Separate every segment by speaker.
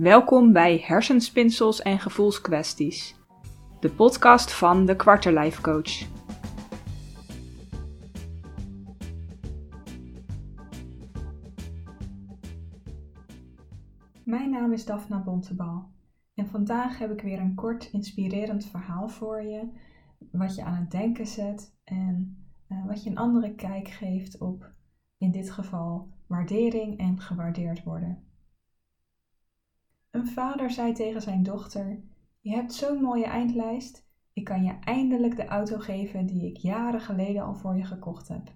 Speaker 1: Welkom bij Hersenspinsels en Gevoelskwesties, de podcast van de Quarterlife Coach. Mijn naam is Daphna Bontebal en vandaag heb ik weer een kort inspirerend verhaal voor je, wat je aan het denken zet en uh, wat je een andere kijk geeft op, in dit geval, waardering en gewaardeerd worden. Een vader zei tegen zijn dochter: Je hebt zo'n mooie eindlijst. Ik kan je eindelijk de auto geven die ik jaren geleden al voor je gekocht heb.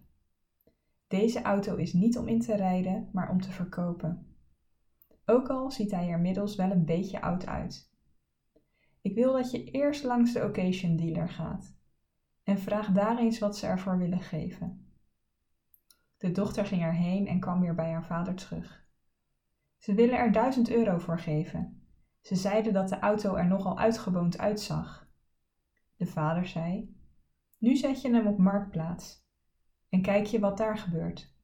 Speaker 1: Deze auto is niet om in te rijden, maar om te verkopen. Ook al ziet hij er middels wel een beetje oud uit. Ik wil dat je eerst langs de occasion dealer gaat en vraag daar eens wat ze ervoor willen geven. De dochter ging erheen en kwam weer bij haar vader terug. Ze willen er 1000 euro voor geven. Ze zeiden dat de auto er nogal uitgewoond uitzag. De vader zei: Nu zet je hem op marktplaats en kijk je wat daar gebeurt.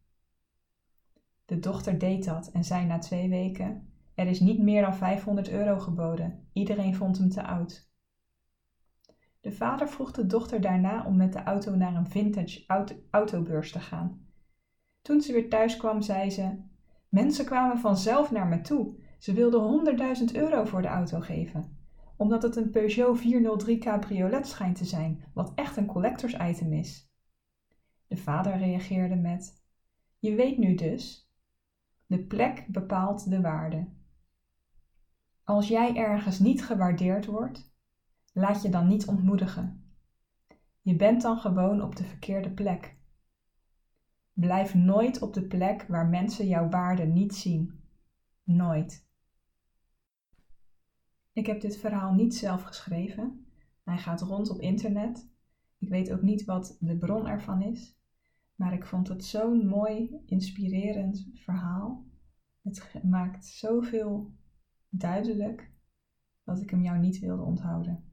Speaker 1: De dochter deed dat en zei na twee weken: Er is niet meer dan 500 euro geboden. Iedereen vond hem te oud. De vader vroeg de dochter daarna om met de auto naar een vintage autobeurs te gaan. Toen ze weer thuis kwam, zei ze: Mensen kwamen vanzelf naar me toe. Ze wilden 100.000 euro voor de auto geven. Omdat het een Peugeot 403 cabriolet schijnt te zijn, wat echt een collectors item is. De vader reageerde met: Je weet nu dus. De plek bepaalt de waarde. Als jij ergens niet gewaardeerd wordt, laat je dan niet ontmoedigen. Je bent dan gewoon op de verkeerde plek. Blijf nooit op de plek waar mensen jouw waarde niet zien. Nooit. Ik heb dit verhaal niet zelf geschreven. Hij gaat rond op internet. Ik weet ook niet wat de bron ervan is. Maar ik vond het zo'n mooi, inspirerend verhaal. Het maakt zoveel duidelijk dat ik hem jou niet wilde onthouden.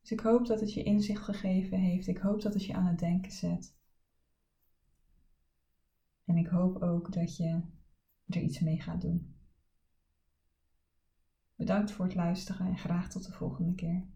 Speaker 1: Dus ik hoop dat het je inzicht gegeven heeft. Ik hoop dat het je aan het denken zet. En ik hoop ook dat je er iets mee gaat doen. Bedankt voor het luisteren en graag tot de volgende keer.